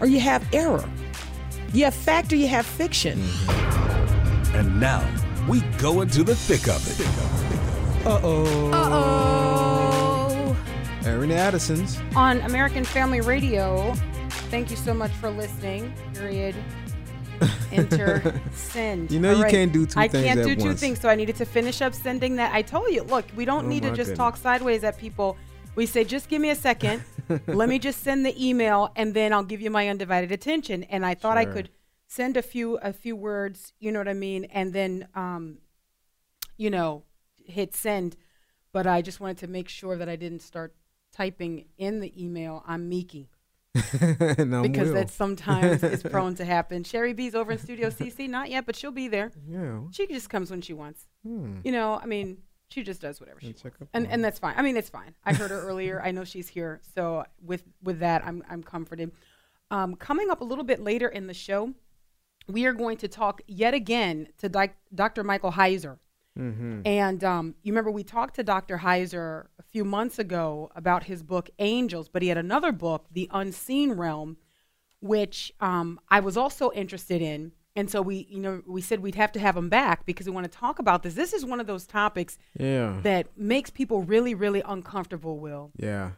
or you have error. You have fact or you have fiction. And now we go into the thick of it. Uh oh. Uh oh. Erin Addison's. On American Family Radio, thank you so much for listening. Period. Enter send. You know All you right. can't do two I things I can't at do two once. things, so I needed to finish up sending that. I told you, look, we don't Oh need to just goodness. talk sideways at people. We say, just give me a second. Let me just send the email, and then I'll give you my undivided attention. And I thought I could send a few a few words, you know what I mean, and then um, you know, hit send. But I just wanted to make sure that I didn't start typing in the email. I'm Miki I'm because that sometimes is prone to happen. Sherry B's over in Studio CC, not yet, but she'll be there. Yeah. She just comes when she wants. Hmm. You know, I mean, she just does whatever she Check wants, and and that's fine. I mean, it's fine. I heard her earlier. I know she's here, so with with that, I'm I'm comforted. Um, coming up a little bit later in the show, we are going to talk yet again to doc- Dr. Michael Heiser. Mm-hmm. And um, you remember we talked to Dr. Heiser a few months ago about his book Angels, but he had another book, The Unseen Realm, which um, I was also interested in. And so we, you know, we said we'd have to have him back because we want to talk about this. This is one of those topics Yeah. that makes people really, really uncomfortable. Will Yeah.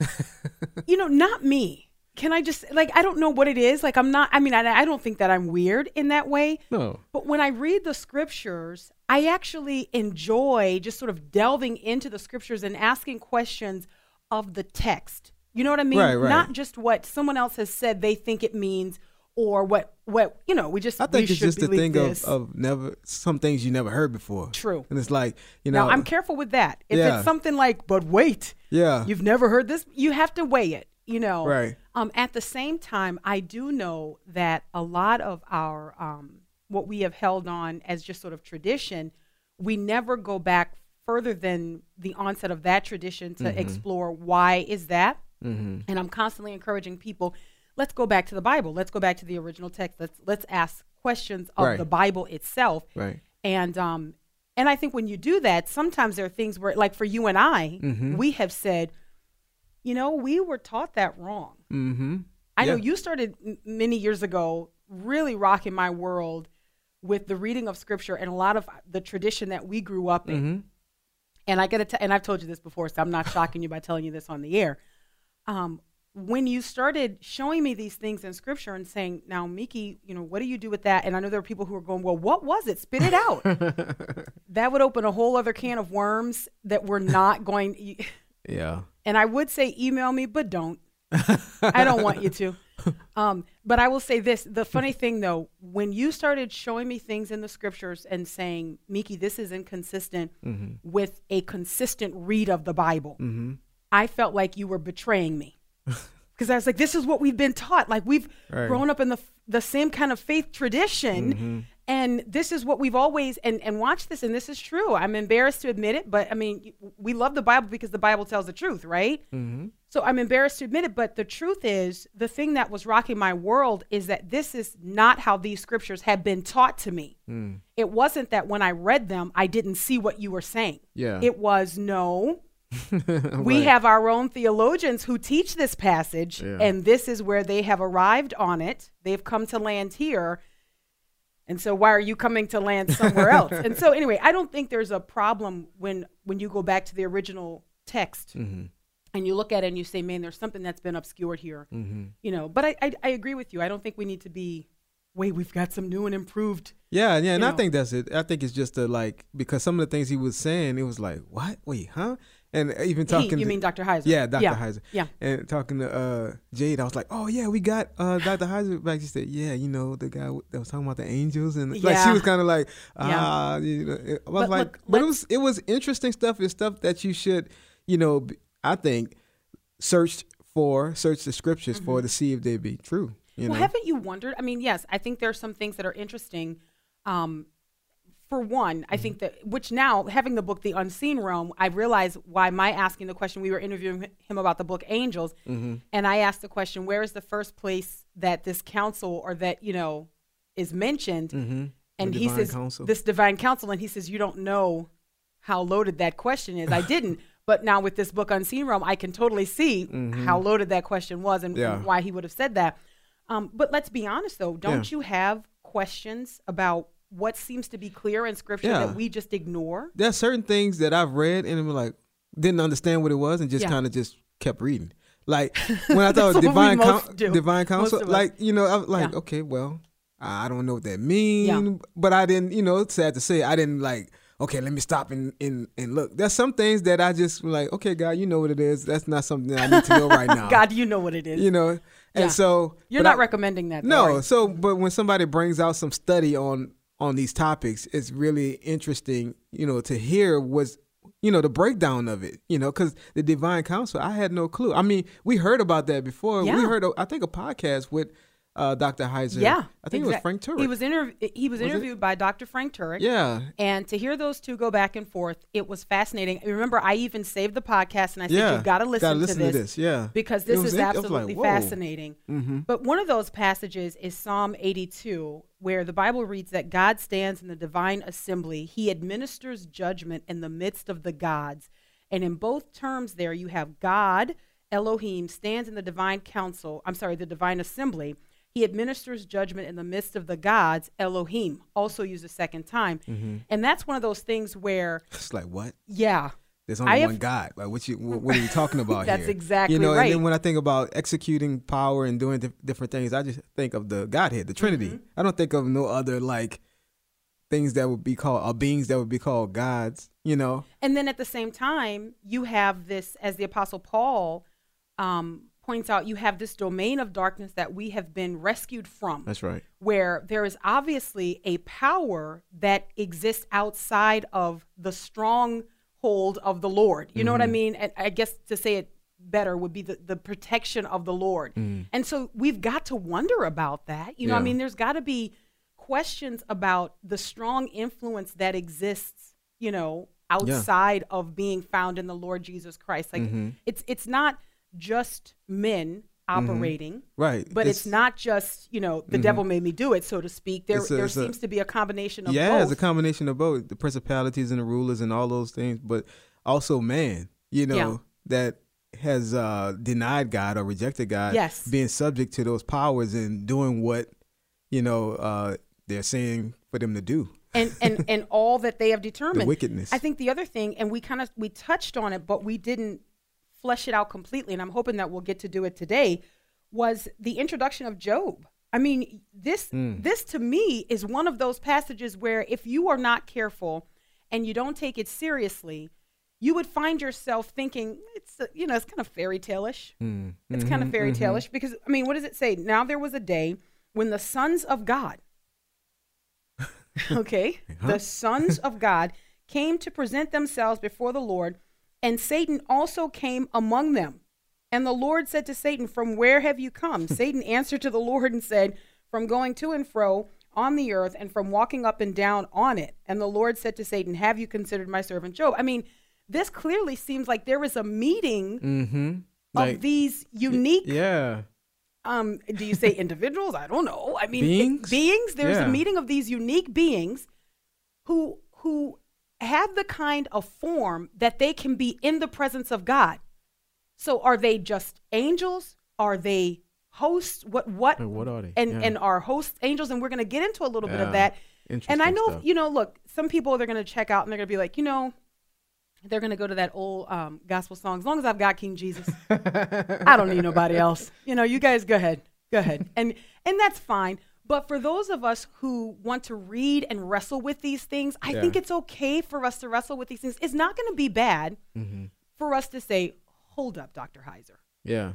you know, not me. Can I just like I don't know what it is. Like I'm not. I mean, I, I don't think that I'm weird in that way. No. But when I read the scriptures, I actually enjoy just sort of delving into the scriptures and asking questions of the text. You know what I mean? Right, right. Not just what someone else has said they think it means or what what you know, we just I think it's just the thing of, this. of never some things you never heard before. True. And it's like, you know now I'm careful with that. If Yeah. it's something like, but wait, Yeah. you've never heard this, you have to weigh it, you know. Right. Um, at the same time, I do know that a lot of our um, what we have held on as just sort of tradition, we never go back further than the onset of that tradition to Mm-hmm. explore why is that. And I'm constantly encouraging people, let's go back to the Bible. Let's go back to the original text. Let's let's ask questions of Right. the Bible itself. Right. And um, and I think when you do that, sometimes there are things where, like for you and I, Mm-hmm. we have said, you know, we were taught that wrong. Mm-hmm. I know you started m- many years ago really rocking my world with the reading of scripture and a lot of the tradition that we grew up in. Mm-hmm. And I got to, and I've told you this before, so I'm not shocking you by telling you this on the air. Um, when you started showing me these things in scripture and saying, "Now, Miki, you know, what do you do with that?" And I know there are people who are going, "Well, what was it? Spit it out." that would open a whole other can of worms that we're not going. Yeah. And I would say email me, but don't. I don't want you to. Um, but I will say this: the funny thing, though, when you started showing me things in the scriptures and saying, "Miki, this is inconsistent with a consistent read of the Bible," I felt like you were betraying me because I was like, "This is what we've been taught. Like we've Right. grown up in the the same kind of faith tradition." Mm-hmm. And this is what we've always and and watch this, and this is true. I'm embarrassed to admit it, but I mean, we love the Bible because the Bible tells the truth, right? Mm-hmm. So I'm embarrassed to admit it, but the truth is, the thing that was rocking my world is that this is not how these scriptures have been taught to me. Mm. It wasn't that when I read them, I didn't see what you were saying. Yeah. It was no. We have our own theologians who teach this passage, Yeah. and this is where they have arrived on it. They've come to land here. And so why are you coming to land somewhere else? and so anyway, I don't think there's a problem when when you go back to the original text Mm-hmm. and you look at it and you say, man, there's something that's been obscured here. You know, but I, I I agree with you. I don't think we need to be wait, we've got some new and improved Yeah, yeah, and You I think that's it. I think it's just a like because some of the things he was saying, it was like, what? Wait, huh? And even He, talking, you to, mean Dr. Heiser? yeah, Dr. Yeah. Heiser, Yeah. and talking to uh, Jade, I was like, oh yeah, we got uh, Dr. Heiser back. She said, yeah, you know, the guy that was talking about the angels, and like she was kind of like, Yeah. ah, you know, I was But like, look, but it was it was interesting stuff. It's stuff that you should, you know, I think search for, search the scriptures Mm-hmm. for to see if they be true. You well, know? haven't you wondered? I mean, yes, I think there are some things that are interesting. Um, for one, I think that which now having the book The Unseen Realm, I realize why my asking the question. We were interviewing him about the book Angels, Mm-hmm. and I asked the question, "Where is the first place that this council or that you know is mentioned?" Mm-hmm. And he says. "This divine council," and he says, "You don't know how loaded that question is." I didn't, but now with this book Unseen Realm, I can totally see how loaded that question was and, and Mm-hmm. Yeah. why he would have said that. Um, but let's be honest, though, don't Yeah. you have questions about what seems to be clear in Scripture Yeah. that we just ignore? There's certain things that I've read and I'm like didn't understand what it was and just Yeah. kind of just kept reading. Like when I thought divine do. divine council, like you know, I'm like Yeah. okay, well, I don't know what that means, but I didn't, you know, it's sad to say, I didn't like. Okay, let me stop and, and, and look. There's some things that I just like. Okay, God, you know what it is. That's not something I need to know right now. God, you know what it is. you know, and so You're not I- recommending that. Though, no, are you? so but when somebody brings out some study on on these topics, it's really interesting, you know, to hear what's you know the breakdown of it, you know, because the divine council, I had no clue. I mean, we heard about that before. We heard, i think, a podcast with uh, Dr. Heiser. Yeah, I think it was Frank Turek. He was interv- He was, Was it? interviewed by Dr. Frank Turek. yeah, And to hear those two go back and forth, it was fascinating. Remember, I even saved the podcast and I said, yeah. You've got to listen, Gotta listen to this. Yeah, because this was is was like, absolutely fascinating. Mm-hmm. But one of those passages is Psalm 82, where the Bible reads that God stands in the divine assembly. He administers judgment in the midst of the gods. And in both terms, there you have God, Elohim, stands in the divine council, I'm sorry, the divine assembly. He administers judgment in the midst of the gods, Elohim, also used a second time. Mm-hmm. And that's one of those things where, It's like what? yeah, There's only I one have- God. Like what you what, are you talking about That's here? exactly You know, right. and then when I think about executing power and doing di- different things, I just think of the Godhead, the Trinity. Mm-hmm. I don't think of no other like things that would be called or beings that would be called gods. You know, And then at the same time, you have this, as the Apostle Paul um, points out, you have this domain of darkness that we have been rescued from, that's right. where there is obviously a power that exists outside of the stronghold of the Lord. You know what I mean? And I guess to say it better would be the, the protection of the Lord. And so we've got to wonder about that. You know, I mean, there's got to be questions about the strong influence that exists, you know, outside of being found in the Lord Jesus Christ. Like Mm-hmm. it's it's not just men operating, Right. but it's, not just, you know, the devil made me do it, so to speak. There a- there it's a- seems to be a combination of yeah, both. it's a combination of both the principalities and the rulers and all those things, but also man. You know Yeah. that has uh, denied God or rejected God. Yes. being subject to those powers and doing what you know uh, they're saying for them to do. and and and all that they have determined. wickedness. I think the other thing, and we kind of we touched on it, but we didn't flesh it out completely. And I'm hoping that we'll get to do it today. Was the introduction of Job? I mean, this Hmm. this to me is one of those passages where if you are not careful and you don't take it seriously, you would find yourself thinking it's uh, you know it's kind of fairy tale-ish. Hmm. It's kind Mm-hmm. of fairy tale-ish because I mean, what does it say? Now there was a day when the sons of God okay, the sons of God came to present themselves before the Lord, and Satan also came among them. And the Lord said to Satan, From where have you come? Satan answered to the Lord and said, From going to and fro on the earth and from walking up and down on it. And the Lord said to Satan, Have you considered my servant Job? I mean, this clearly seems like there is a meeting Mm-hmm. of these unique yeah. um do you say individuals i don't know i mean it- Beings? beings there's Yeah. a meeting of these unique beings who who have the kind of form that they can be in the presence of god so are they just angels are they hosts what what And what are they? and Yeah. and are hosts angels and we're going to get into a little bit of Yeah. that and i know stuff. you know look some people they're going to check out and they're going to be like you know they're going to go to that old um, gospel song as long as i've got king jesus I don't need nobody else. You know, you guys go ahead. Go ahead. And and that's fine. But for those of us who want to read and wrestle with these things, I Yeah. think it's okay for us to wrestle with these things. It's not going to be bad Mm-hmm. for us to say, "Hold up, Dr. Heiser. Yeah.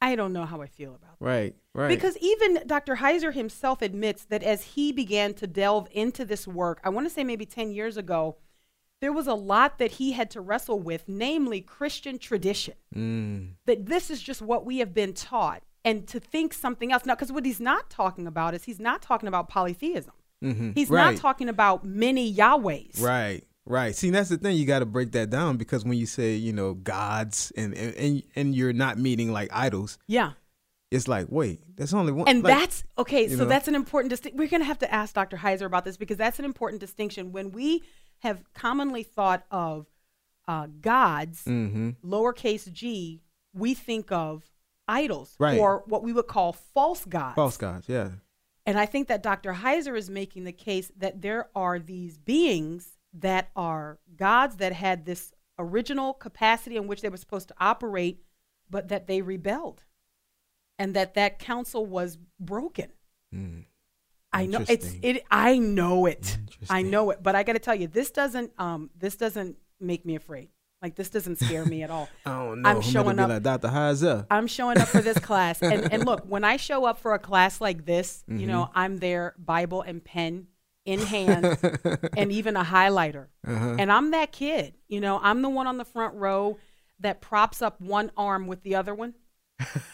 I don't know how I feel about that." Right. Right. Because even Dr. Heiser himself admits that as he began to delve into this work, I want to say maybe 10 years ago, there was a lot that he had to wrestle with, namely Christian tradition Mm. that this is just what we have been taught. And to think something else. Now, because what he's not talking about is he's not talking about polytheism. Mhm. He's Right. not talking about many Yahwehs. Right, right. See, that's the thing. You got to break that down because when you say, you know, gods and and and, and you're not meaning like idols, Yeah. it's like, wait, there's only one. And like- that's okay. So know? that's an important distinction. We're going to have to ask Dr. Heiser about this because that's an important distinction. When we have commonly thought of uh, gods, Mhm. lowercase g, we think of idols Right. or what we would call false gods. false gods. Yeah. And I think that Dr. Heiser is making the case that there are these beings that are gods that had this original capacity in which they were supposed to operate, but that they rebelled, and that that council was broken. Mm. I know it's it. I know it. I know it. But I got to tell you, this doesn't. Um, this doesn't make me afraid. Like this doesn't scare me at all. I don't know. I'm I'm showing up. like Dr. Heiser. I'm showing up for this class. And, and look, when I show up for a class like this, Mm-hmm. you know, I'm there, Bible and pen in hand, and even a highlighter. Uh-huh. And I'm that kid. You know, I'm the one on the front row that props up one arm with the other one.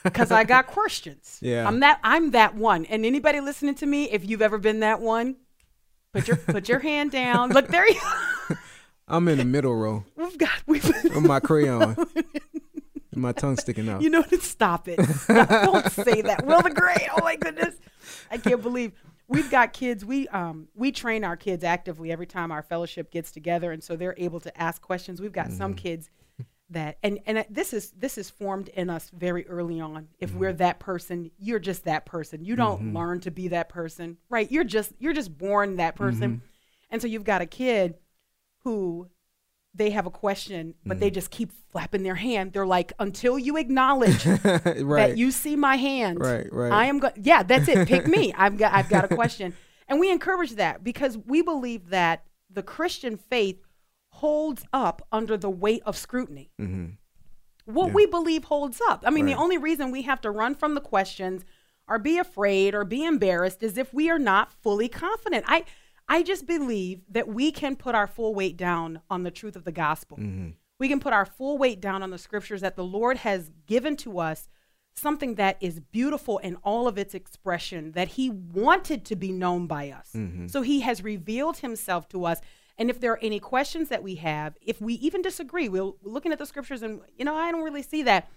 Because I got questions. Yeah. I'm that I'm that one. And anybody listening to me, if you've ever been that one, put your put your hand down. Look, there you I'm in the middle row we've got we've with my crayon. and my tongue sticking out. You know, to stop it. Stop- Don't say that. Will the Great. Oh my goodness, I can't believe we've got kids. We um we train our kids actively every time our fellowship gets together, and so they're able to ask questions. We've got some mm-hmm. kids that and and this is this is formed in us very early on. If we're mm-hmm. that person, you're just that person. You don't mm-hmm. learn to be that person, right? You're just you're just born that person, and so you've got a kid who they have a question, but they just keep flapping their hand. They're like, until you acknowledge right. that you see my hand, Right, right. I am. Go- yeah, that's it. Pick me. I've got. I've got a question, and we encourage that because we believe that the Christian faith holds up under the weight of scrutiny. What we believe holds up. I mean, the Mm-hmm. Only reason we have to run from the questions or be afraid or be embarrassed is if we are not fully confident. I I just believe that we can put our full weight down on the truth of the gospel. Mm-hmm. We can put our full weight down on the scriptures that the Lord has given to us something that is beautiful in all of its expression that he wanted to be known by us. Mm-hmm. So he has revealed himself to us. And if there are any questions that we have, if we even disagree, we'll we're looking at the scriptures and you know, I don't really see that.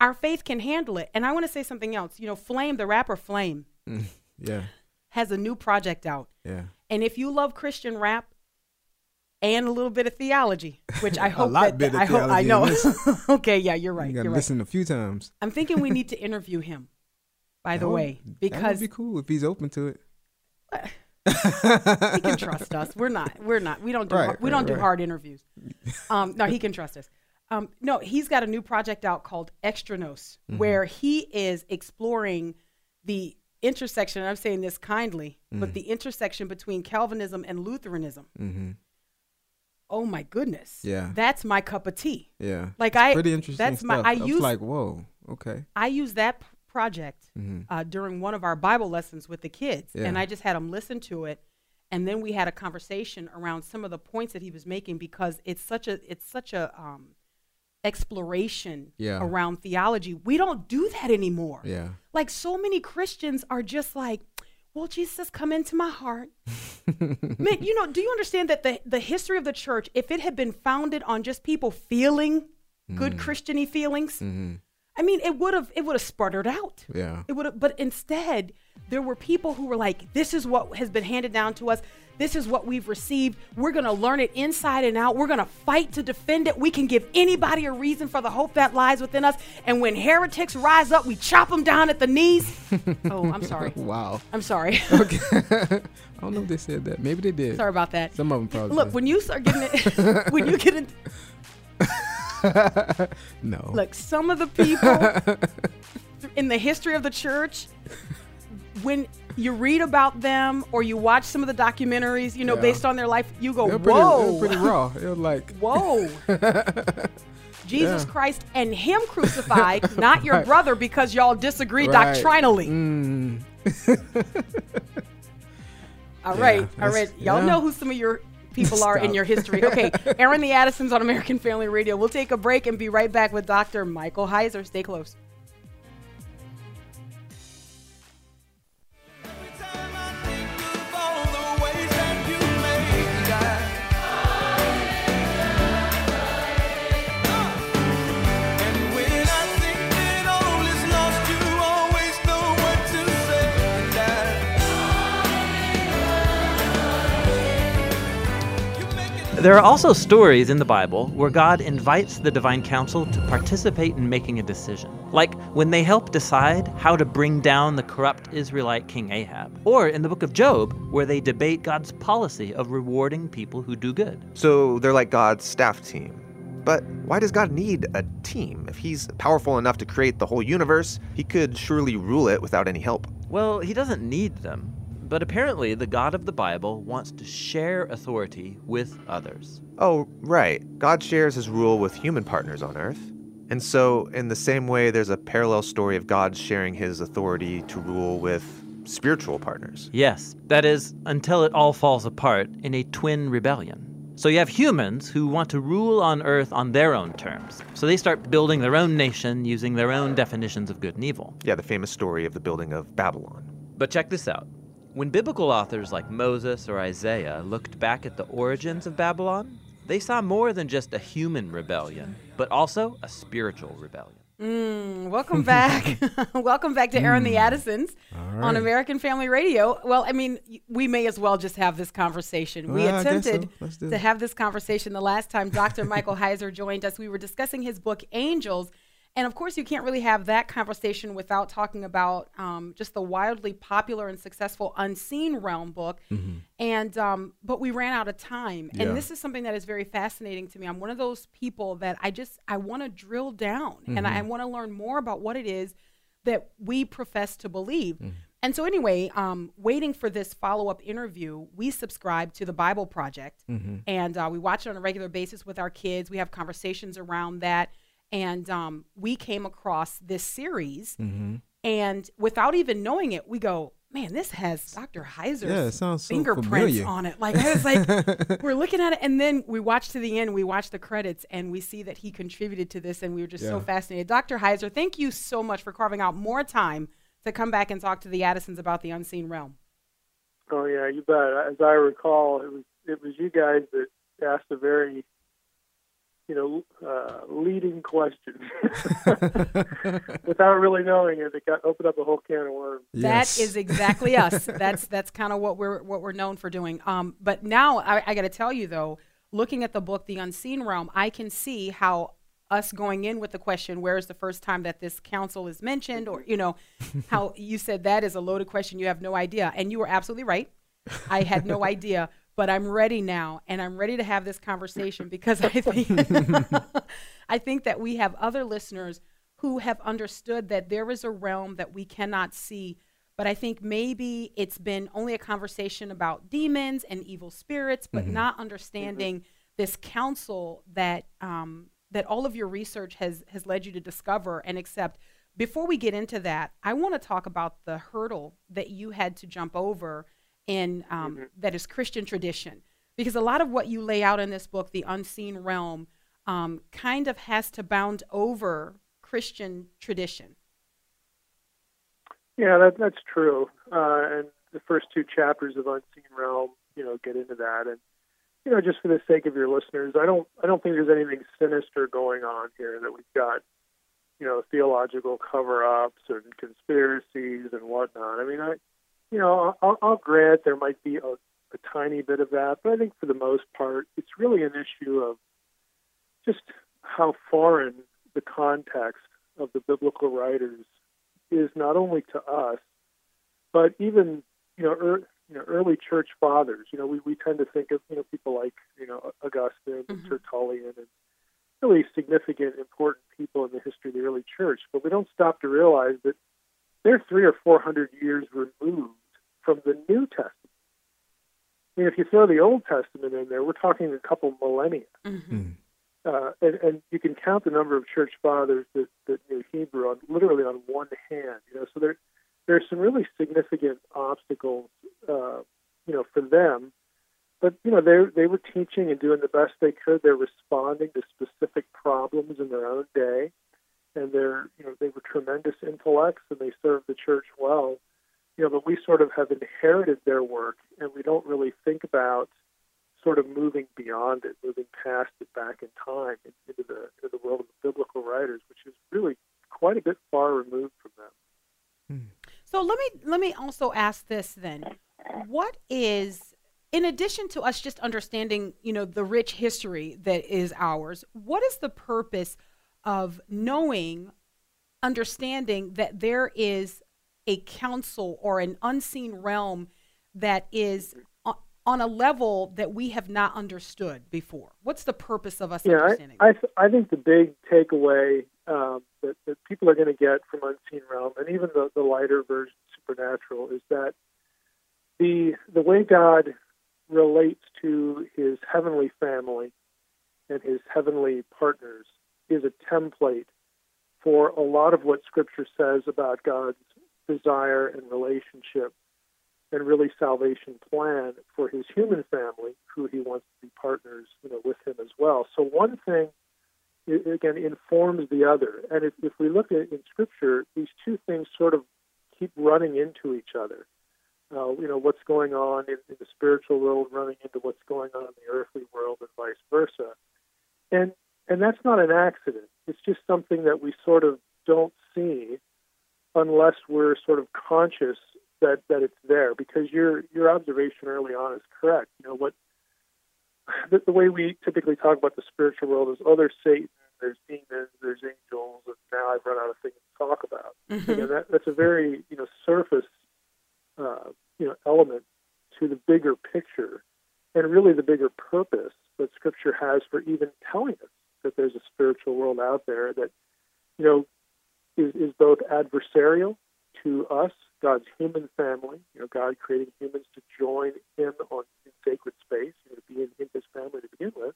Our faith can handle it. And I want to say something else. You know, Flame, the rapper Flame, Yeah. has a new project out. Yeah. And if you love Christian rap and a little bit of theology, which I hope that of I hope I know. okay, yeah, you're right. You got to You're right. listen a few times. I'm thinking we need to interview him. By the That would- way, that would because be cool if he's open to it. he can trust us. We're not. We're not. We don't do. Right, hard, we right, don't do hard interviews. Um, no, he can trust us. Um, no, he's got a new project out called Extra Nos, Mm-hmm. where he is exploring the intersection. And I'm saying this kindly, Mm. but the intersection between Calvinism and Lutheranism. Mm-hmm. Oh my goodness. Yeah. That's my cup of tea. Yeah. Like It's I, pretty interesting That's my. stuff. I was use like, whoa, okay. I use that p- project Mhm. uh, during one of our Bible lessons with the kids, and I just had them listen to it, and then we had a conversation around some of the points that he was making because it's such a it's such a um, exploration Yeah. around theology. We don't do that anymore. Yeah. Like so many Christians are just like, well, Jesus, come into my heart. Man, you know, do you understand that the, the history of the church, if it had been founded on just people feeling Mm. good Christiany feelings, Mm-hmm. I mean, it would have it would have sputtered out. Yeah. It would have, but instead, there were people who were like, "This is what has been handed down to us. This is what we've received. We're going to learn it inside and out. We're going to fight to defend it. We can give anybody a reason for the hope that lies within us. And when heretics rise up, we chop them down at the knees." oh, I'm sorry. Wow. I'm sorry. Okay. I don't know if they said that. Maybe they did. sorry about that. Some of them probably. Look, when you start getting it, when you get in, no. look, some of the people in the history of the church, when you read about them or you watch some of the documentaries, you know, Yeah. based on their life, you go, They're pretty, whoa, they're pretty raw. It was like, whoa. Jesus Yeah. Christ and him crucified, not your Right. brother because y'all disagree Right. doctrinally. Mm. all right, Yeah, all right. Y'all know who some of your people are in your history. Okay, Airing the Addisons on American Family Radio. We'll take a break and be right back with Dr. Michael Heiser. Stay close. There are also stories in the Bible where God invites the divine council to participate in making a decision, like when they help decide how to bring down the corrupt Israelite king Ahab, or in the book of Job, where they debate God's policy of rewarding people who do good. So they're like God's staff team. But why does God need a team? If he's powerful enough to create the whole universe, he could surely rule it without any help. Well, he doesn't need them. But apparently, the God of the Bible wants to share authority with others. Oh, right. God shares his rule with human partners on earth. And so, in the same way, there's a parallel story of God sharing his authority to rule with spiritual partners. Yes, that is, until it all falls apart in a twin rebellion. So you have humans who want to rule on Earth on their own terms. So they start building their own nation using their own definitions of good and evil. Yeah, the famous story of the building of Babylon. But check this out. When biblical authors like Moses or Isaiah looked back at the origins of Babylon, they saw more than just a human rebellion, but also a spiritual rebellion. Mm, welcome back. welcome back to Airing the Addisons on American Family Radio. Well, I mean, we may as well just have this conversation. we Well, guess so. attempted to it. have this conversation the last time Dr. Michael Heiser joined us. We were discussing his book, Angels. And of course, you can't really have that conversation without talking about um, just the wildly popular and successful Unseen Realm book. And um, but we ran out of time, Yeah. and this is something that is very fascinating to me. I'm one of those people that I just I want to drill down and I want to learn more about what it is that we profess to believe. And so, anyway, um, waiting for this follow up interview, we subscribe to the Bible Project and uh, we watch it on a regular basis with our kids. We have conversations around that. And um, we came across this series, and without even knowing it, we go, Man, this has Dr. Heiser's Yeah, it sounds so fingerprints familiar." on it. Like, I was like, we're looking at it, and then we watch to the end, we watch the credits, and we see that he contributed to this, and we were just so fascinated. Dr. Heiser, thank you so much for carving out more time to come back and talk to the Addisons about the unseen realm. Oh yeah, you bet. As I recall, it was it was you guys that asked a very, you know, uh, leading question without really knowing it. It got opened up a whole can of worms. Yes. That is exactly us. That's that's kind of what we're what we're known for doing. Um, but now I, I got to tell you though, looking at the book The Unseen Realm, I can see how us going in with the question, "Where is the first time that this council is mentioned?" or you know, how you said that is a loaded question. You have no idea, and you were absolutely right. I had no idea, but I'm ready now, and I'm ready to have this conversation because I think I think that we have other listeners who have understood that there is a realm that we cannot see. But I think maybe it's been only a conversation about demons and evil spirits, but not understanding this council that um, that all of your research has has led you to discover and accept. Before we get into that, I want to talk about the hurdle that you had to jump over in um, that is Christian tradition, because a lot of what you lay out in this book, the unseen realm, um, kind of has to bound over Christian tradition. Yeah, that, that's true. Uh, and the first two chapters of Unseen Realm, you know, get into that. And you know, just for the sake of your listeners, I don't, I don't think there's anything sinister going on here. That we've got, you know, theological cover-ups and conspiracies and whatnot. I mean, I, you know, I'll, I'll grant there might be a, a tiny bit of that, but I think for the most part, it's really an issue of just how foreign the context of the biblical writers is not only to us, but even you know, er, you know, early church fathers. You know, we, we tend to think of you know people like you know Augustine and Tertullian and really significant, important people in the history of the early church. But we don't stop to realize that they're three or four hundred years removed from the New Testament. I mean, if you throw the Old Testament in there, we're talking a couple millennia. Uh, and, and you can count the number of church fathers that, that knew Hebrew on literally on one hand. You know, so there there's some really significant obstacles, uh, you know, for them. But you know, they they were teaching and doing the best they could. They're responding to specific problems in their own day, and they're you know they were tremendous intellects and they served the church well. You know, but we sort of have inherited their work, and we don't really think about sort of moving beyond it, moving past it back in time into the into the world of the biblical writers, which is really quite a bit far removed from them. Hmm. So let me let me also ask this then: What is in addition to us just understanding, you know, the rich history that is ours, what is the purpose of knowing, understanding that there is a council or an unseen realm that is on a level that we have not understood before? What's the purpose of us yeah, understanding? I, I, I think the big takeaway um, that, that people are going to get from Unseen Realm, and even the, the lighter version, Supernatural, is that the the way God relates to His heavenly family and His heavenly partners is a template for a lot of what Scripture says about God's desire and relationship and really salvation plan for his human family, who he wants to be partners, you know, with him as well. So one thing again informs the other, and if, if we look at in Scripture, these two things sort of keep running into each other. Uh, you know what's going on in, in the spiritual world running into what's going on in the earthly world, and vice versa. And and that's not an accident. It's just something that we sort of don't see unless we're sort of conscious that that it's there because your your observation early on is correct. You know what the, the way we typically talk about the spiritual world is oh there's Satan, there's demons, there's angels, and now I've run out of things to talk about. Mm-hmm. You know, that that's a very you know surface uh, you know element to the bigger picture and really the bigger purpose that Scripture has for even telling us that there's a spiritual world out there that you know is, is both adversarial to us God's human family, you know, God creating humans to join Him on in sacred space, you know, to be in, in His family to begin with,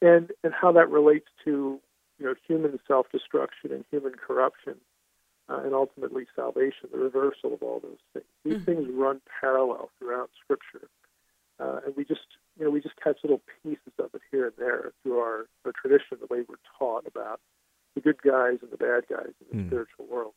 and and how that relates to you know human self-destruction and human corruption, uh, and ultimately salvation, the reversal of all those things. These mm-hmm. things run parallel throughout Scripture, uh, and we just you know we just catch little pieces of it here and there through our, our tradition, the way we're taught about the good guys and the bad guys in the mm. spiritual world.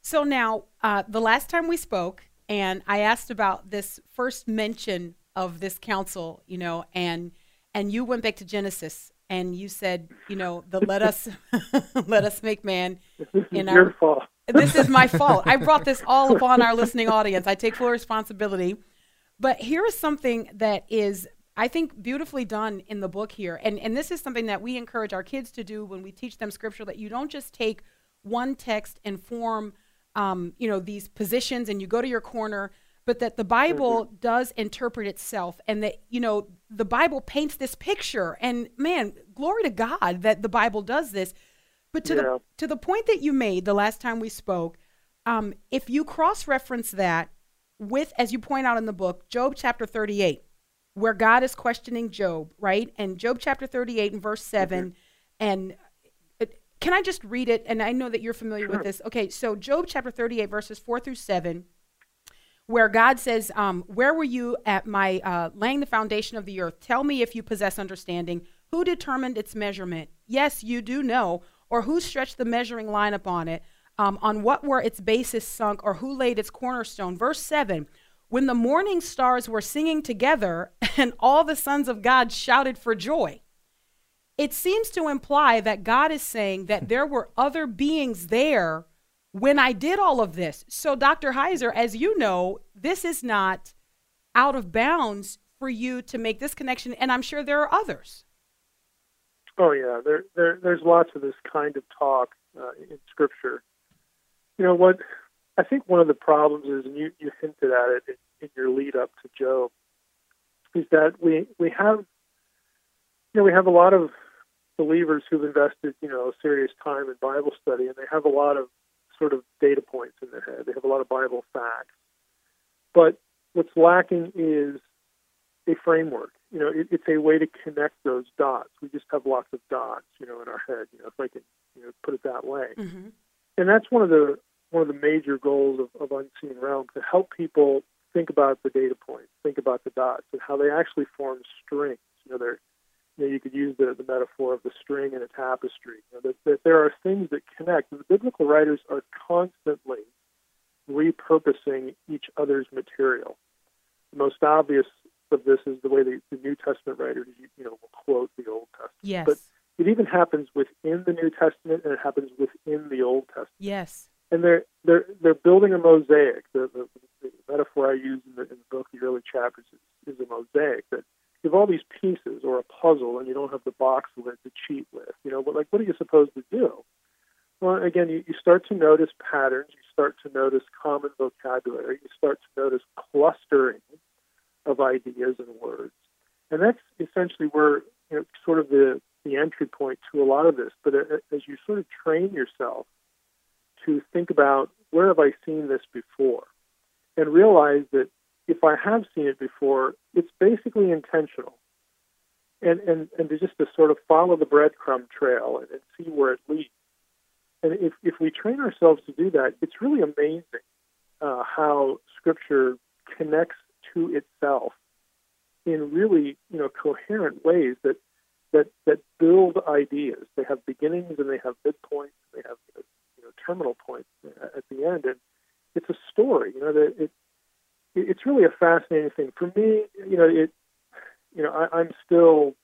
So now, uh, the last time we spoke, and I asked about this first mention of this council, you know, and and you went back to Genesis and you said, you know, the let us let us make man in our Your fault. this is my fault. I brought this all upon our listening audience. I take full responsibility. But here is something that is I think beautifully done in the book here. And and this is something that we encourage our kids to do when we teach them scripture that you don't just take one text and form um, you know, these positions and you go to your corner, but that the Bible mm-hmm. does interpret itself and that, you know, the Bible paints this picture. And man, glory to God that the Bible does this. But to yeah. the to the point that you made the last time we spoke, um, if you cross reference that with, as you point out in the book, Job chapter 38, where God is questioning Job, right? And Job chapter 38 and verse 7, mm-hmm. and can I just read it? And I know that you're familiar sure. with this. Okay, so Job chapter 38, verses 4 through 7, where God says, um, Where were you at my uh, laying the foundation of the earth? Tell me if you possess understanding. Who determined its measurement? Yes, you do know. Or who stretched the measuring line upon it? Um, on what were its bases sunk? Or who laid its cornerstone? Verse 7 When the morning stars were singing together, and all the sons of God shouted for joy it seems to imply that God is saying that there were other beings there when I did all of this. So, Dr. Heiser, as you know, this is not out of bounds for you to make this connection, and I'm sure there are others. Oh yeah, there, there there's lots of this kind of talk uh, in Scripture. You know what? I think one of the problems is, and you, you hinted at it in, in your lead up to Job, is that we we have you know, we have a lot of believers who've invested, you know, serious time in Bible study, and they have a lot of sort of data points in their head. They have a lot of Bible facts. But what's lacking is a framework. You know, it, it's a way to connect those dots. We just have lots of dots, you know, in our head. You know, if I can, you know, put it that way. Mm-hmm. And that's one of the one of the major goals of, of Unseen Realm to help people think about the data points, think about the dots, and how they actually form strings. You know, they're you, know, you could use the, the metaphor of the string in a tapestry. You know, that, that there are things that connect. The biblical writers are constantly repurposing each other's material. The most obvious of this is the way the, the New Testament writers, you, you know, will quote the Old Testament. Yes. But it even happens within the New Testament, and it happens within the Old Testament. Yes. And they're they're they're building a mosaic. The, the, the metaphor I use in the, in the book, the early chapters, is is a mosaic that you have all these pieces or a puzzle and you don't have the box lid to cheat with. You know, but like what are you supposed to do? Well, again, you, you start to notice patterns. You start to notice common vocabulary. You start to notice clustering of ideas and words, and that's essentially where you know, sort of the the entry point to a lot of this. But uh, as you sort of train yourself to think about where have I seen this before, and realize that if I have seen it before, it's basically intentional. And, and, and to just to sort of follow the breadcrumb trail and, and see where it leads. And if, if we train ourselves to do that, it's really amazing uh, how Scripture connects to itself in really you know coherent ways that that that build ideas. They have beginnings and they have midpoints. They have you know terminal points at the end, and it's a story. You know that it it's really a fascinating thing for me. You know it. You know I, I'm still.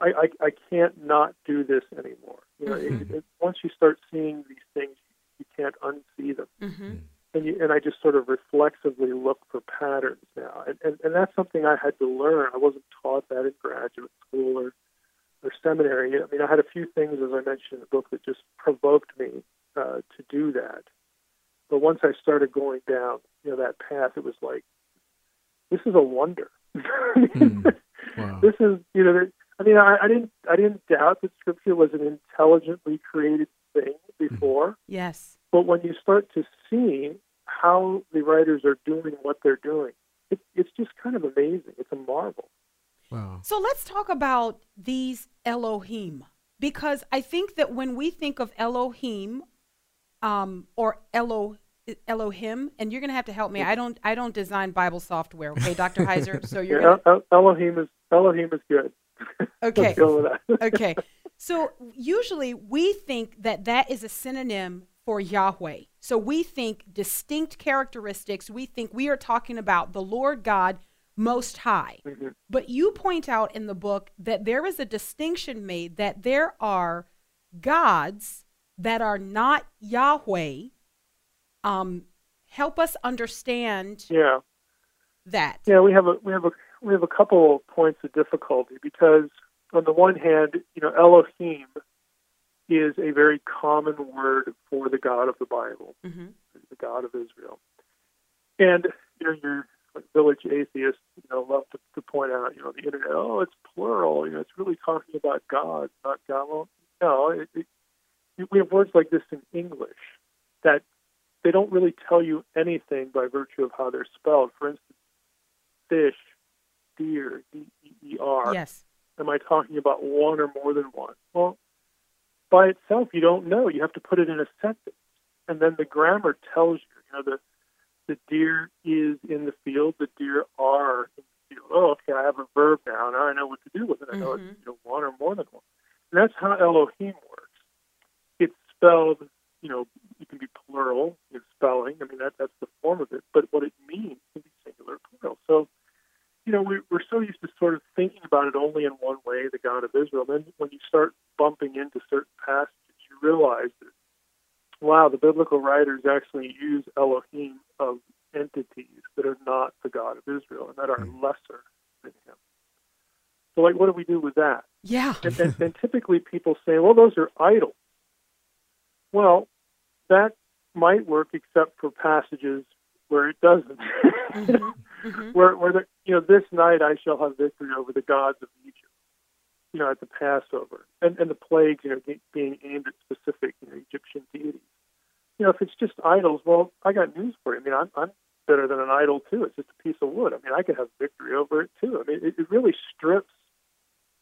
I, I I can't not do this anymore. You know, it, it, once you start seeing these things, you can't unsee them. Mm-hmm. And, you, and I just sort of reflexively look for patterns now, and, and and that's something I had to learn. I wasn't taught that in graduate school or or seminary. I mean, I had a few things, as I mentioned in the book, that just provoked me uh, to do that. But once I started going down, you know, that path, it was like, this is a wonder. Hmm. Wow. This is, you know, I mean, I, I didn't, I didn't doubt that Scripture was an intelligently created thing before. Yes. But when you start to see how the writers are doing what they're doing, it, it's just kind of amazing. It's a marvel. Wow. So let's talk about these Elohim because I think that when we think of Elohim um, or Elo, Elohim, and you're going to have to help me. I don't I don't design Bible software, okay, Dr. Heiser. So you're Yeah, gonna, Elohim is Elohim is good. okay. Let's go with that. okay. So usually we think that that is a synonym for Yahweh. So we think distinct characteristics. We think we are talking about the Lord God most high. Mhm. But you point out in the book that there is a distinction made that there are gods that are not Yahweh. Um, help us understand Yeah. that. Yeah, we have a we have a we have a couple of points of difficulty because on the one hand, you know, Elohim is a very common word for the God of the Bible, hmm the God of Israel. And you know, your village atheists, you know, love to, to point out, you know, the internet, oh, it's plural. You know, it's really talking about God, not God. Well, no, it, it, we have words like this in English that they don't really tell you anything by virtue of how they're spelled. For instance, fish, deer, D-E-E-R. Yes. Am I talking about one or more than one? Well, by itself, you don't know. You have to put it in a sentence, and then the grammar tells you. You know, the the deer is in the field. The deer are in the field. Oh, okay. I have a verb now. Now I know what to do with it. I know Mhm. it's you know, one or more than one. And that's how Elohim works. Spelled. You know, it can be plural in spelling. I mean, that that's the form of it. But what it means can be singular, or plural. So you know, we, we're so used to sort of thinking about it only in one way, the God of Israel. Then when you start bumping into certain passages, you realize that, wow, the biblical writers actually use Elohim of entities that are not the God of Israel and that are hmm. lesser than him. So, like, what do we do with that? Yeah. And, and, and typically people say, well, those are idols. Well, that might work except for passages where it doesn't. Mhm. Mhm. where where the you know this night I shall have victory over the gods of Egypt. You know, at the Passover and and the plagues, you know, being aimed at specific you know Egyptian deities. You know, if it's just idols, well, I got news for you. I mean, I'm I'm better than an idol too. It's just a piece of wood. I mean, I could have victory over it too. I mean, it, it really strips,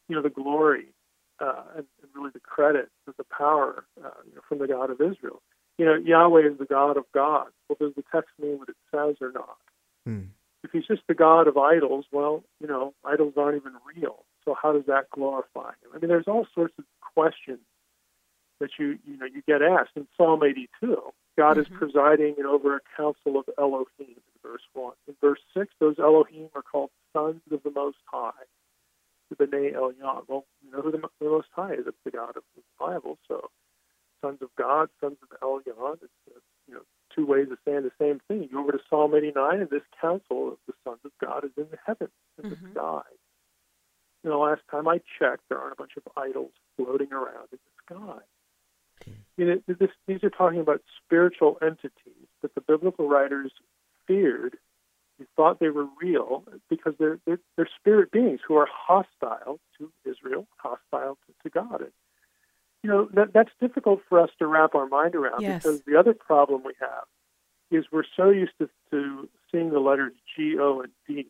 you know, the glory uh, and, and really the credit and the power, uh, you know, from the God of Israel. You know, Yahweh is the God of gods. Well, does the text mean what it says or not? Hmm. if he's just the god of idols, well, you know, idols aren't even real. So how does that glorify him? I mean, there's all sorts of questions that you you know you get asked in Psalm 82. God is Mhm. presiding and over a council of Elohim in verse one. In verse six, those Elohim are called sons of the Most High, the Bnei Elyon. Well, you know who the, the Most High is? It's the God of the Bible. So, sons of God, sons of Elyon. It's uh, you know two ways of saying the same thing. You go over to Psalm 89, and this council of the sons of God is in the heavens, in Mhm. the sky. And the last time I checked, there aren't a bunch of idols floating around in the sky. You know, this, these are talking about spiritual entities that the biblical writers feared and thought they were real because they're, they're, they're spirit beings who are hostile to Israel, hostile to, to God. And, you know, that, that's difficult for us to wrap our mind around Yes. because the other problem we have is we're so used to, to seeing the letters G, O, and D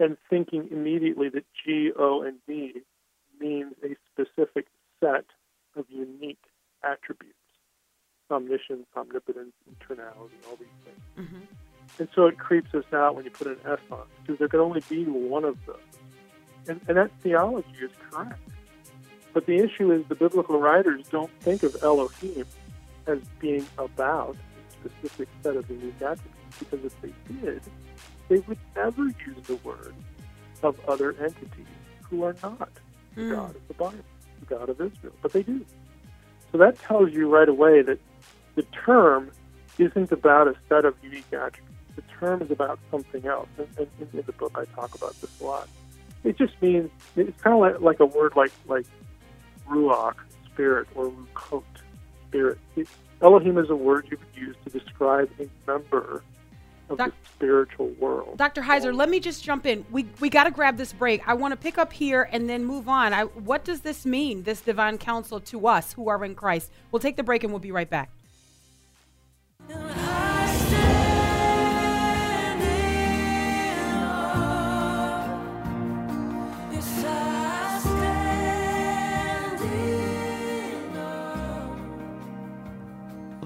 and thinking immediately that G, O, and D means a specific set of unique attributes omniscience, omnipotence, eternality, all these things. Mhm. And so it creeps us out when you put an S on it, because there can only be one of them. And, and that theology is correct. But the issue is the biblical writers don't think of Elohim as being about a specific set of unique attributes, because if they did, they would never use the word of other entities who are not the Mm. God of the Bible, the God of Israel. But they do. So that tells you right away that the term isn't about a set of unique attributes. Term is about something else. And, and in, in the book, I talk about this a lot. It just means it's kind of like, like a word like like ruach, spirit, or rukot, spirit. It, Elohim is a word you could use to describe a member of Doc- the spiritual world. Dr. Heiser, um, let me just jump in. We we got to grab this break. I want to pick up here and then move on. I, what does this mean, this divine council to us who are in Christ? We'll take the break and we'll be right back.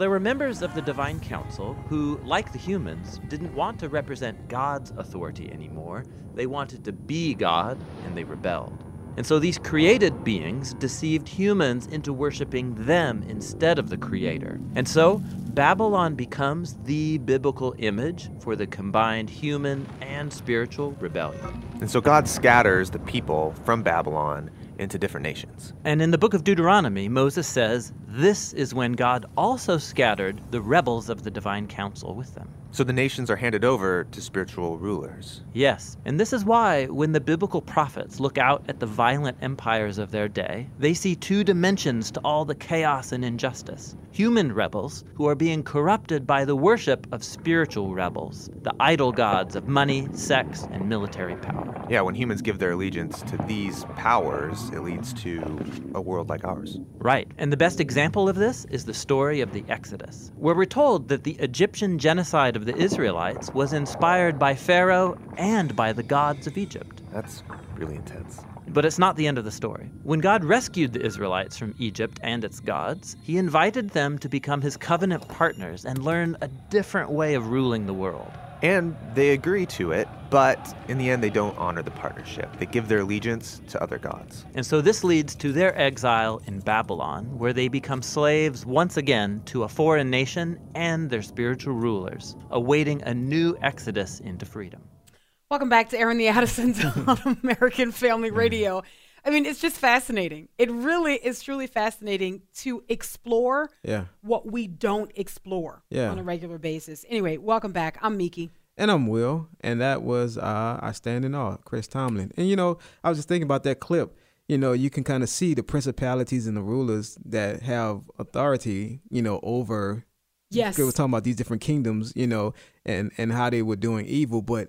There were members of the Divine Council who, like the humans, didn't want to represent God's authority anymore. They wanted to be God, and they rebelled. And so these created beings deceived humans into worshiping them instead of the Creator. And so Babylon becomes the biblical image for the combined human and spiritual rebellion. And so God scatters the people from Babylon into different nations. And in the book of Deuteronomy, Moses says this is when God also scattered the rebels of the divine council with them. So the nations are handed over to spiritual rulers. Yes, and this is why when the biblical prophets look out at the violent empires of their day, they see two dimensions to all the chaos and injustice. Human rebels who are being corrupted by the worship of spiritual rebels, the idol gods of money, sex, and military power. Yeah, when humans give their allegiance to these powers, it leads to a world like ours. Right, and the best example of this is the story of the Exodus, where we're told that the Egyptian genocide of the Israelites was inspired by Pharaoh and by the gods of Egypt. That's really intense. But it's not the end of the story. When God rescued the Israelites from Egypt and its gods, he invited them to become his covenant partners and learn a different way of ruling the world. And they agree to it, but in the end, they don't honor the partnership. They give their allegiance to other gods. And so this leads to their exile in Babylon, where they become slaves once again to a foreign nation and their spiritual rulers, awaiting a new exodus into freedom. Welcome back to Airing the Addisons on American Family Radio. I mean, it's just fascinating. It really is truly fascinating to explore Yeah. what we don't explore Yeah. on a regular basis. Anyway, welcome back. I'm Miki. And I'm Will, and that was uh, I stand in awe, Chris Tomlin. And you know, I was just thinking about that clip. You know, you can kind of see the principalities and the rulers that have authority. You know, over. Yes. We were talking about these different kingdoms. You know, and and how they were doing evil, but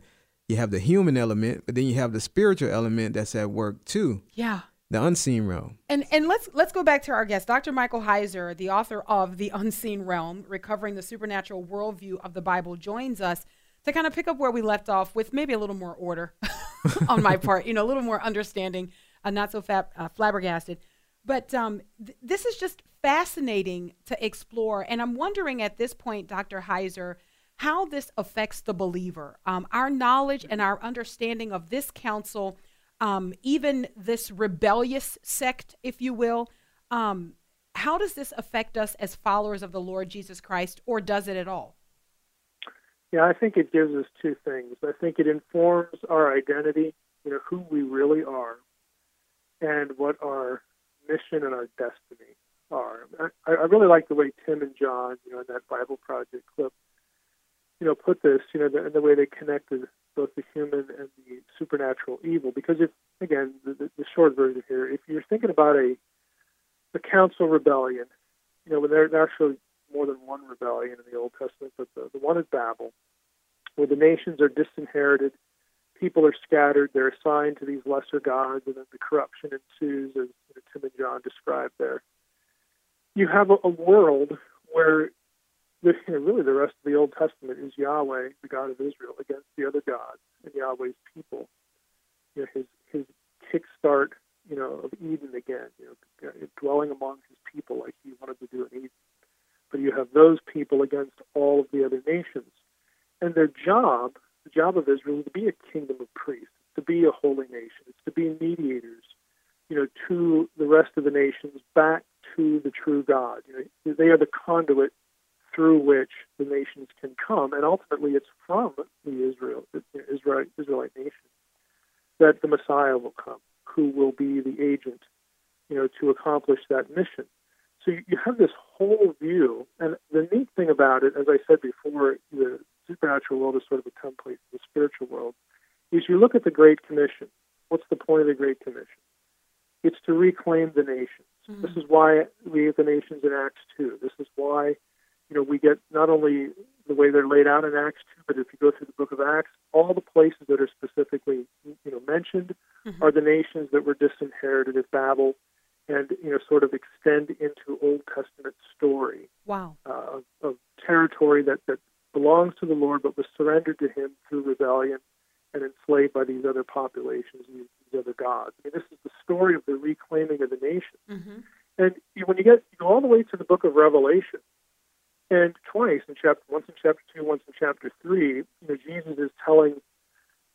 you have the human element, but then you have the spiritual element that's at work too, Yeah. the unseen realm. And and let's let's go back to our guest, Dr. Michael Heiser, the author of The Unseen Realm: Recovering the Supernatural Worldview of the Bible, joins us to kind of pick up where we left off with maybe a little more order on my part, you know, a little more understanding, uh, not so fab, uh, flabbergasted. But um, th- this is just fascinating to explore, and I'm wondering at this point, Dr. Heiser, how this affects the believer. Um, our knowledge and our understanding of this council, um, even this rebellious sect, if you will, um, how does this affect us as followers of the Lord Jesus Christ, or does it at all? Yeah, I think it gives us two things. I think it informs our identity, you know, who we really are, and what our mission and our destiny are. I, I really like the way Tim and John, you know, in that Bible Project clip, you know, put this, you know, the, the way they connected both the human and the supernatural evil. Because if, again, the, the, short version here, if you're thinking about a the council rebellion, you know, when there are actually more than one rebellion in the Old Testament, but the, the one is Babel, where the nations are disinherited, people are scattered, they're assigned to these lesser gods, and then the corruption ensues, as you know, Tim and John described there. You have a, a world where the, really the rest of the Old Testament is Yahweh, the God of Israel, against the other gods and Yahweh's people. You know, his his kickstart, you know, of Eden again, you know, dwelling among his people like he wanted to do in Eden. But you have those people against all of the other nations, and their job, the job of Israel, is to be a kingdom of priests, to be a holy nation, it's to be mediators, you know, to the rest of the nations back to the true God. You know, they are the conduit through which the nations can come, and ultimately it's from the Israel, Israel Israelite nation that the Messiah will come, who will be the agent, you know, to accomplish that mission. So you, you have this whole view, and the neat thing about it, as I said before, the supernatural world is sort of a template for the spiritual world. Is you look at the Great Commission. What's the point of the Great Commission? It's to reclaim the nations. Mm-hmm. This is why we have the nations in Acts 2. This is why you know, we get not only the way they're laid out in Acts 2, but if you go through the book of Acts, all the places that are specifically, you know, mentioned mm-hmm. are the nations that were disinherited at Babel and, you know, sort of extend into Old Testament story. Wow. Uh, of, of territory that, that belongs to the Lord but was surrendered to him through rebellion and enslaved by these other populations, these, these other gods. I mean, this is the story of the reclaiming of the nation. Mm-hmm. And when you get you go all the way to the book of Revelation, and twice in chapter once in chapter two, once in chapter three, you know, Jesus is telling,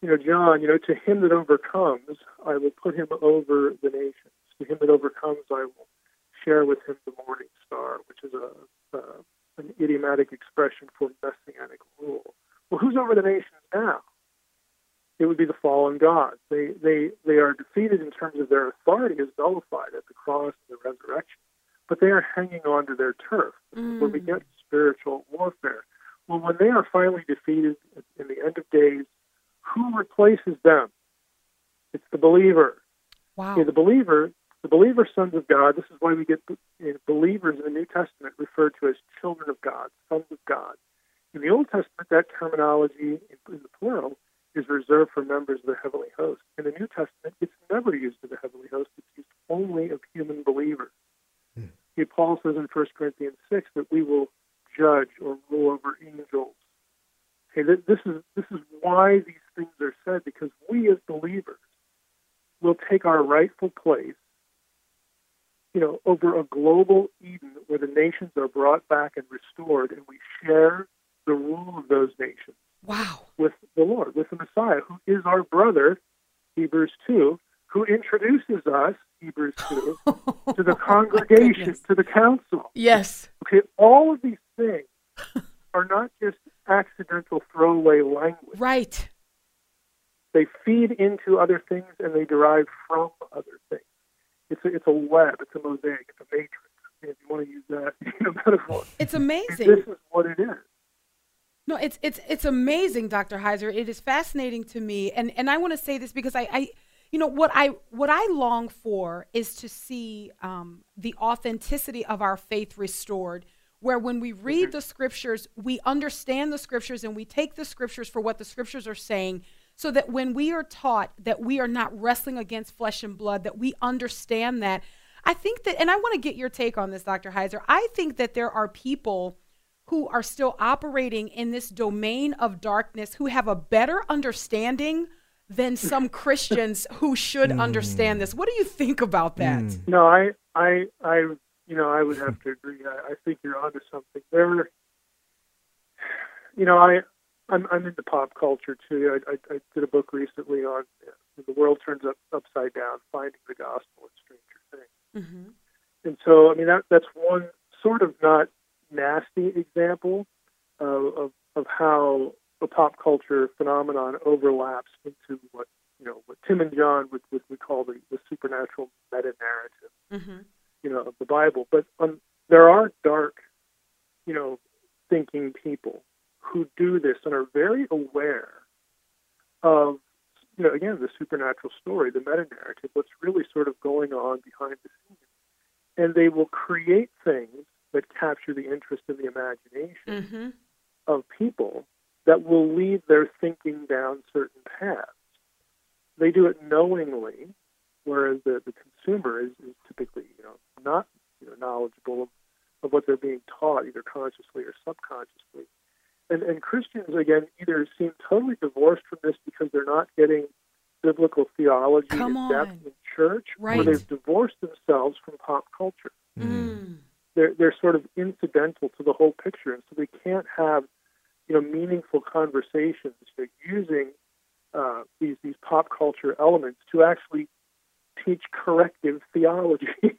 you know, John, you know, to him that overcomes, I will put him over the nations. To him that overcomes, I will share with him the morning star, which is a, a an idiomatic expression for messianic rule. Well, who's over the nations now? It would be the fallen gods. They they they are defeated in terms of their authority is nullified at the cross and the resurrection, but they are hanging on to their turf. Mm. Where we get spiritual warfare. Well, when they are finally defeated in the end of days, who replaces them? It's the believer. Wow. Okay, the believer, the believer sons of God. This is why we get you know, believers in the New Testament referred to as children of God, sons of God. In the Old Testament, that terminology in, in the plural is reserved for members of the heavenly host. In the New Testament, it's never used of the heavenly host. It's used only of human believers. Hmm. Paul says in 1 Corinthians 6 that we will judge or rule over angels. Okay, this is this is why these things are said because we as believers will take our rightful place, you know, over a global Eden where the nations are brought back and restored, and we share the rule of those nations. Wow. With the Lord, with the Messiah, who is our brother, Hebrews two, who introduces us, Hebrews 2, to the congregation, to the council. Yes. Okay, all of these things are not just accidental throwaway language. Right. They feed into other things and they derive from other things. It's a, it's a web, it's a mosaic, it's a matrix. If you want to use that you know, metaphor, it's amazing. This is what it is. No, it's it's it's amazing, Dr. Heiser. It is fascinating to me, and and I want to say this because I, I you know what i what i long for is to see um, the authenticity of our faith restored where when we read mm-hmm. the scriptures we understand the scriptures and we take the scriptures for what the scriptures are saying so that when we are taught that we are not wrestling against flesh and blood that we understand that i think that and i want to get your take on this dr heiser i think that there are people who are still operating in this domain of darkness who have a better understanding than some Christians who should mm. understand this. What do you think about that? Mm. No, I, I, I, you know, I would have to agree. I, I think you're onto something. There, you know, I, I'm, I'm into pop culture too. I, I, I did a book recently on uh, the world turns up upside down, finding the gospel in Stranger Things. Mm-hmm. And so, I mean, that that's one sort of not nasty example of, of, of how the pop culture phenomenon overlaps into what you know what Tim and John would, would, would call the, the supernatural meta narrative. Mm-hmm. you know, of the Bible. But um, there are dark, you know, thinking people who do this and are very aware of, you know, again, the supernatural story, the meta narrative, what's really sort of going on behind the scenes. And they will create things that capture the interest and the imagination Mm-hmm. of people that will lead their thinking down certain paths. They do it knowingly, whereas the, the consumer is, is typically, you know, not you know, knowledgeable of, of what they're being taught, either consciously or subconsciously. And, and Christians, again, either seem totally divorced from this because they're not getting biblical theology Come in depth on. in church, Right. or they've divorced themselves from pop culture Mm. they're they're sort of incidental to the whole picture, and so they can't have you know meaningful conversations you know, using uh, these these pop culture elements to actually teach corrective theology.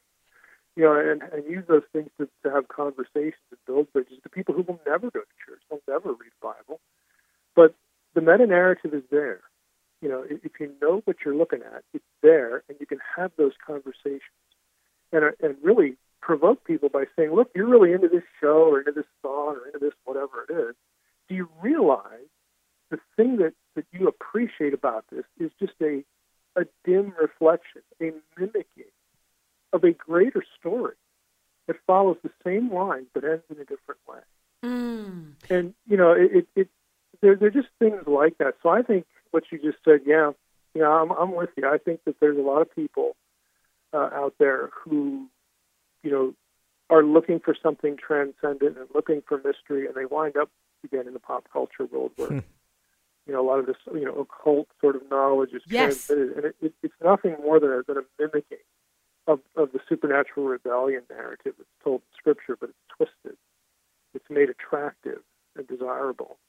you know, and, and use those things to, to have conversations and build bridges to people who will never go to church, they'll never read the Bible. But the meta narrative is there. You know, if, if you know what you're looking at, it's there, and you can have those conversations and uh, and really provoke people by saying, "Look, you're really into this show or into this song or into this whatever it is. Do you realize the thing that that you appreciate about this is just a a dim reflection, a mimicking of a greater story that follows the same lines but ends in a different way." Mm. and you know it, it, it there there are just things like that. So I think what you just said, yeah, you know, I'm I'm with you. I think that there's a lot of people uh, out there who, you know, are looking for something transcendent and looking for mystery, and they wind up again in the pop culture world where. You know, a lot of this, you know, occult sort of knowledge is Yes. transmitted, and it, it, it's nothing more than a, than a mimicking of, of the supernatural rebellion narrative that's told in Scripture, but it's twisted. It's made attractive and desirable.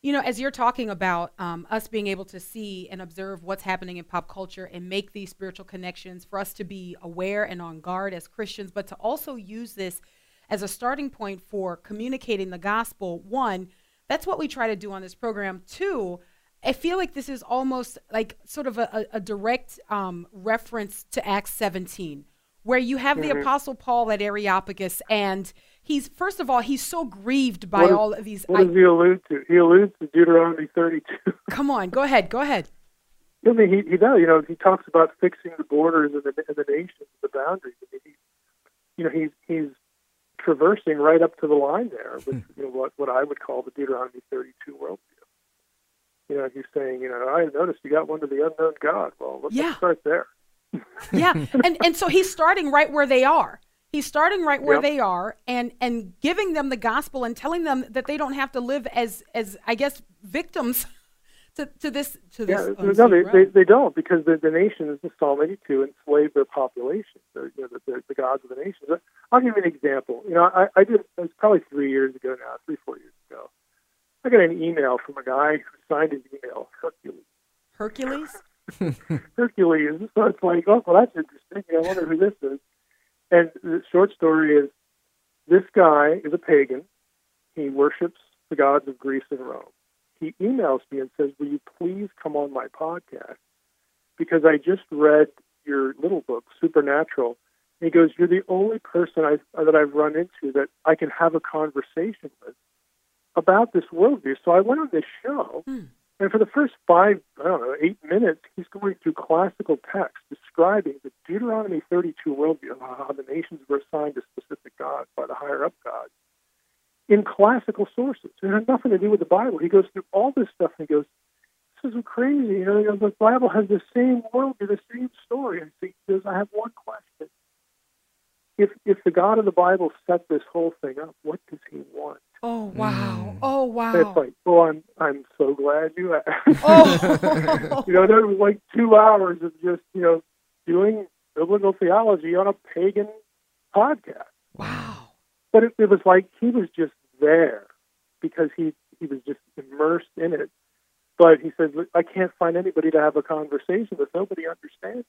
You know, as you're talking about um, us being able to see and observe what's happening in pop culture and make these spiritual connections for us to be aware and on guard as Christians, but to also use this as a starting point for communicating the gospel. One, that's what we try to do on this program. Two, I feel like this is almost like sort of a, a, direct um, reference to Acts 17, where you have the Apostle Paul at Areopagus, and he's, first of all, he's so grieved by What all of these. What does he allude to? He alludes to Deuteronomy 32. Come on, go ahead, go ahead. I mean, he, he does. You know, he talks about fixing the borders and the, and the nations, the boundaries. I mean, he, you know, he's he's traversing right up to the line there with hmm. you know what what I would call the Deuteronomy 32 worldview. You know, he's saying, you know, I noticed you got one to the unknown God. Well, let's, Yeah. let's start there. Yeah, and and so he's starting right where they are. He's starting right where Yep. they are, and and giving them the gospel and telling them that they don't have to live as as I guess victims to, to this to this. Yeah, unseen no, they, they they don't because the, the nations in Psalm 82 enslaved their population. The, you know, the, the, the gods of the nations. I'll give you an example. You know, I, I did. It was probably three years ago now, three four years ago. I got an email from a guy who signed his email Hercules. Hercules. Hercules. So it's like, oh, well, that's interesting. I wonder who this is. And the short story is, this guy is a pagan. He worships the gods of Greece and Rome. He emails me and says, "Will you please come on my podcast? Because I just read your little book, Supernatural." And he goes, "You're the only person I that I've run into that I can have a conversation with about this worldview." So I went on this show, hmm. and for the first five, I don't know, eight minutes, he's going through classical texts describing the Deuteronomy 32 worldview, how the nations were assigned to specific gods by the higher up gods in classical sources. It had nothing to do with the Bible. He goes through all this stuff and he goes, This is crazy. You know, he goes, the Bible has the same worldview, the same story. And he says, I have one question. If if the God of the Bible set this whole thing up, what does he want? Oh wow! Mm. Oh wow! it's like, oh, I'm I'm so glad you asked. Oh. you know, there was like two hours of just you know doing biblical theology on a pagan podcast. wow! But it, it was like he was just there because he he was just immersed in it. But he says, I can't find anybody to have a conversation with. Nobody understands.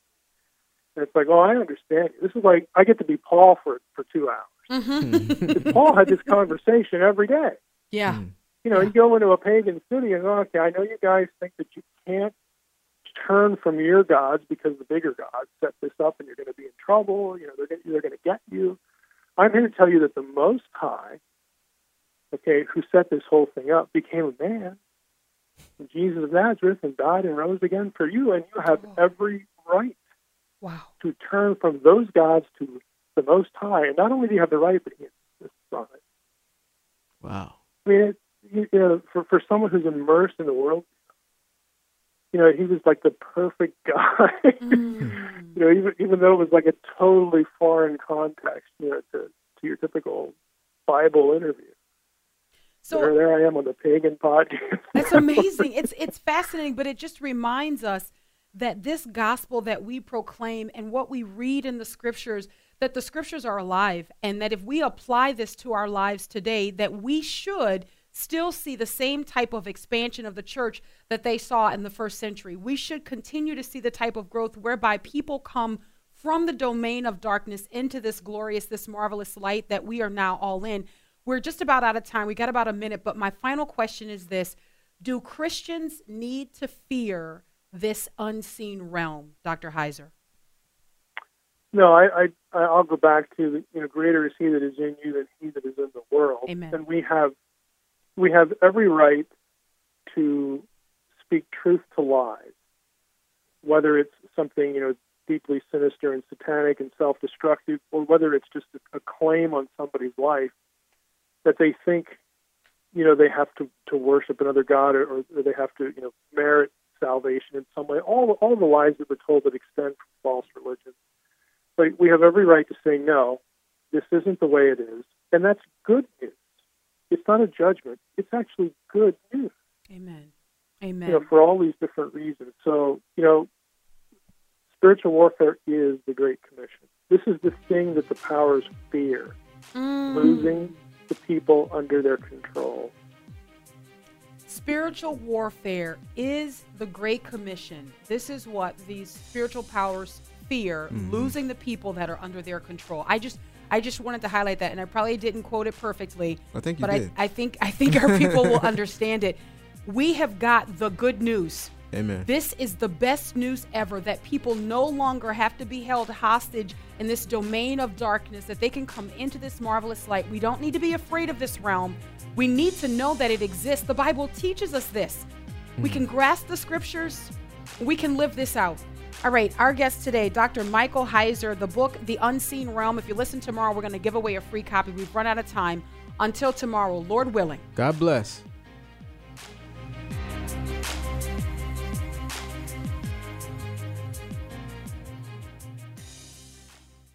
And it's like, oh, I understand. you. This is like I get to be Paul for for two hours. Mm-hmm. Paul had this conversation every day. yeah. You know, you go into a pagan city and go, okay, I know you guys think that you can't turn from your gods because the bigger gods set this up and you're going to be in trouble. You know, they're going, they're going to get you. I'm here to tell you that the Most High, okay, who set this whole thing up, became a man, Jesus of Nazareth, and died and rose again for you, and you have every right Wow. to turn from those gods to the Most High. And not only do you have the right, but He insists on it. Wow. I mean, it, you, you know, for for someone who's immersed in the world, you know, he was like the perfect guy. Mm. you know, even even though it was like a totally foreign context, you know, to to your typical Bible interview. So there, there I am on the pagan podcast. That's amazing. it's it's fascinating, but it just reminds us that this gospel that we proclaim and what we read in the scriptures that the scriptures are alive and that if we apply this to our lives today that we should still see the same type of expansion of the church that they saw in the first century. We should continue to see the type of growth whereby people come from the domain of darkness into this glorious, this marvelous light that we are now all in. We're just about out of time. We got about a minute, but my final question is this Do Christians need to fear this unseen realm, Dr. Heiser? No, I, I I'll go back to you know, greater is He that is in you than He that is in the world. Amen. And we have we have every right to speak truth to lies, whether it's something you know deeply sinister and satanic and self-destructive, or whether it's just a, a claim on somebody's life that they think you know they have to to worship another god or, or they have to you know merit salvation in some way. All all the lies that we're told that extend from false religion. But we have every right to say no. This isn't the way it is, and that's good news. It's not a judgment. It's actually good news. Amen. Amen. You know, for all these different reasons. So you know, spiritual warfare is the Great Commission. This is the thing that the powers fear: Mm. losing the people under their control. Spiritual warfare is the Great Commission. This is what these spiritual powers fear, mm-hmm. losing the people that are under their control. I just I just wanted to highlight that and I probably didn't quote it perfectly. I think you but did. I, I think I think our people will understand it. We have got the good news. Amen. This is the best news ever that people no longer have to be held hostage in this domain of darkness, that they can come into this marvelous light. We don't need to be afraid of this realm. We need to know that it exists. The Bible teaches us this. We hmm. can grasp the scriptures, we can live this out. All right, our guest today, Dr. Michael Heiser, the book, The Unseen Realm. If you listen tomorrow, we're going to give away a free copy. We've run out of time. Until tomorrow, Lord willing. God bless.